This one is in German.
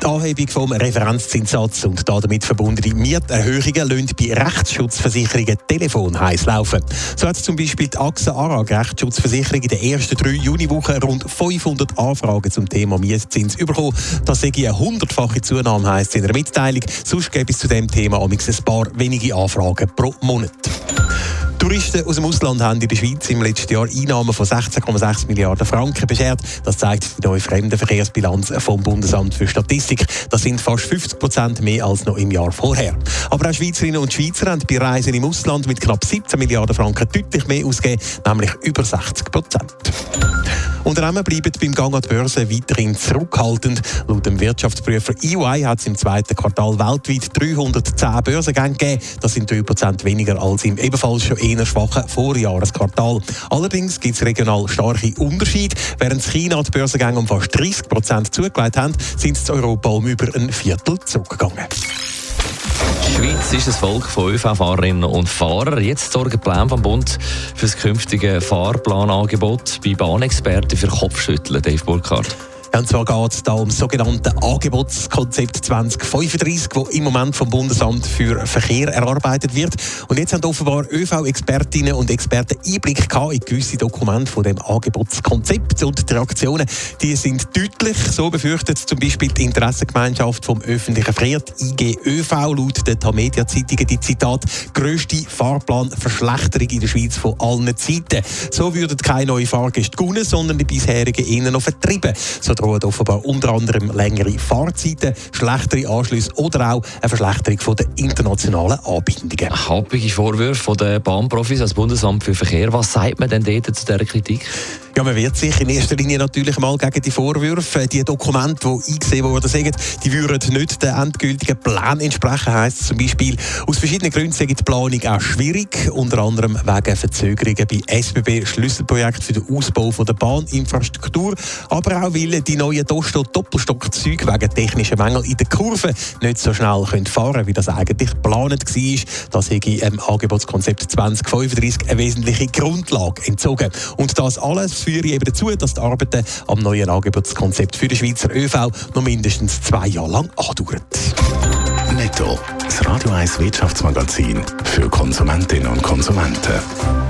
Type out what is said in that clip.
Die Anhebung vom Referenzzinssatz und damit verbundene Mieterhöhungen lassen bei Rechtsschutzversicherungen Telefon heiß laufen. So hat zum Beispiel die AXA ARAG Rechtsschutzversicherung in den ersten drei Juniwochen rund 500 Anfragen zum Thema Mietzins bekommen. Das sei eine hundertfache Zunahme, heisst in der Mitteilung. Sonst gäbe es zu dem Thema ein paar wenige Anfragen pro Monat. Touristen aus dem Ausland haben in der Schweiz im letzten Jahr Einnahmen von 16,6 Milliarden Franken beschert. Das zeigt die neue Fremdenverkehrsbilanz vom Bundesamt für Statistik. Das sind fast 50 Prozent mehr als noch im Jahr vorher. Aber auch Schweizerinnen und Schweizer haben bei Reisen im Ausland mit knapp 17 Milliarden Franken deutlich mehr ausgegeben, nämlich über 60 Prozent. Unternehmen bleiben beim Gang an die Börse weiterhin zurückhaltend. Laut dem Wirtschaftsprüfer EY hat es im zweiten Quartal weltweit 310 Börsengänge gegeben. Das sind 3% weniger als im ebenfalls schon eher schwachen Vorjahresquartal. Allerdings gibt es regional starke Unterschiede. Während China die Börsengänge um fast 30% zugelegt haben, sind es in Europa um über ein Viertel zurückgegangen. Schweiz ist das Volk von ÖV-Fahrerinnen und Fahrern. Jetzt sorgen Pläne vom Bund für das künftige Fahrplanangebot bei Bahnexperten für Kopfschütteln, Dave Burkhardt. Ja, und zwar geht es da um das sogenannte Angebotskonzept 2035, das im Moment vom Bundesamt für Verkehr erarbeitet wird. Und jetzt haben offenbar ÖV-Expertinnen und Experten Einblick gehabt in gewisse Dokumente von dem Angebotskonzept. Und die Reaktionen die sind deutlich. So befürchtet zum Beispiel die Interessengemeinschaft vom öffentlichen Verkehr, IGÖV, laut der Tamedia-Zeitungen die Zitat grösste Fahrplanverschlechterung in der Schweiz von allen Zeiten. So würden keine neuen Fahrgäste gewinnen, sondern die bisherigen eher noch vertrieben. So drohen offenbar unter anderem längere Fahrzeiten, schlechtere Anschlüsse oder auch eine Verschlechterung der internationalen Anbindungen. Happige Vorwürfe den Bahnprofis als Bundesamt für Verkehr. Was sagt man denn dort zu dieser Kritik? Ja, man wird sich in erster Linie natürlich mal gegen die Vorwürfe, die Dokumente, die eingesehen wurden, sagen, die würden nicht den endgültigen Plan entsprechen. Heißt zum Beispiel, aus verschiedenen Gründen sei die Planung auch schwierig, unter anderem wegen Verzögerungen bei SBB Schlüsselprojekten für den Ausbau von der Bahninfrastruktur, aber auch weil die neuen Dosto Doppelstockzüge wegen technischer Mängel in der Kurve nicht so schnell können fahren wie das eigentlich geplant war. Das hätte im Angebotskonzept 2035 eine wesentliche Grundlage entzogen. Und das alles führe eben dazu, dass die Arbeiten am neuen Angebotskonzept für den Schweizer ÖV noch mindestens zwei Jahre lang andauern. Netto, das Radio 1 Wirtschaftsmagazin für Konsumentinnen und Konsumenten.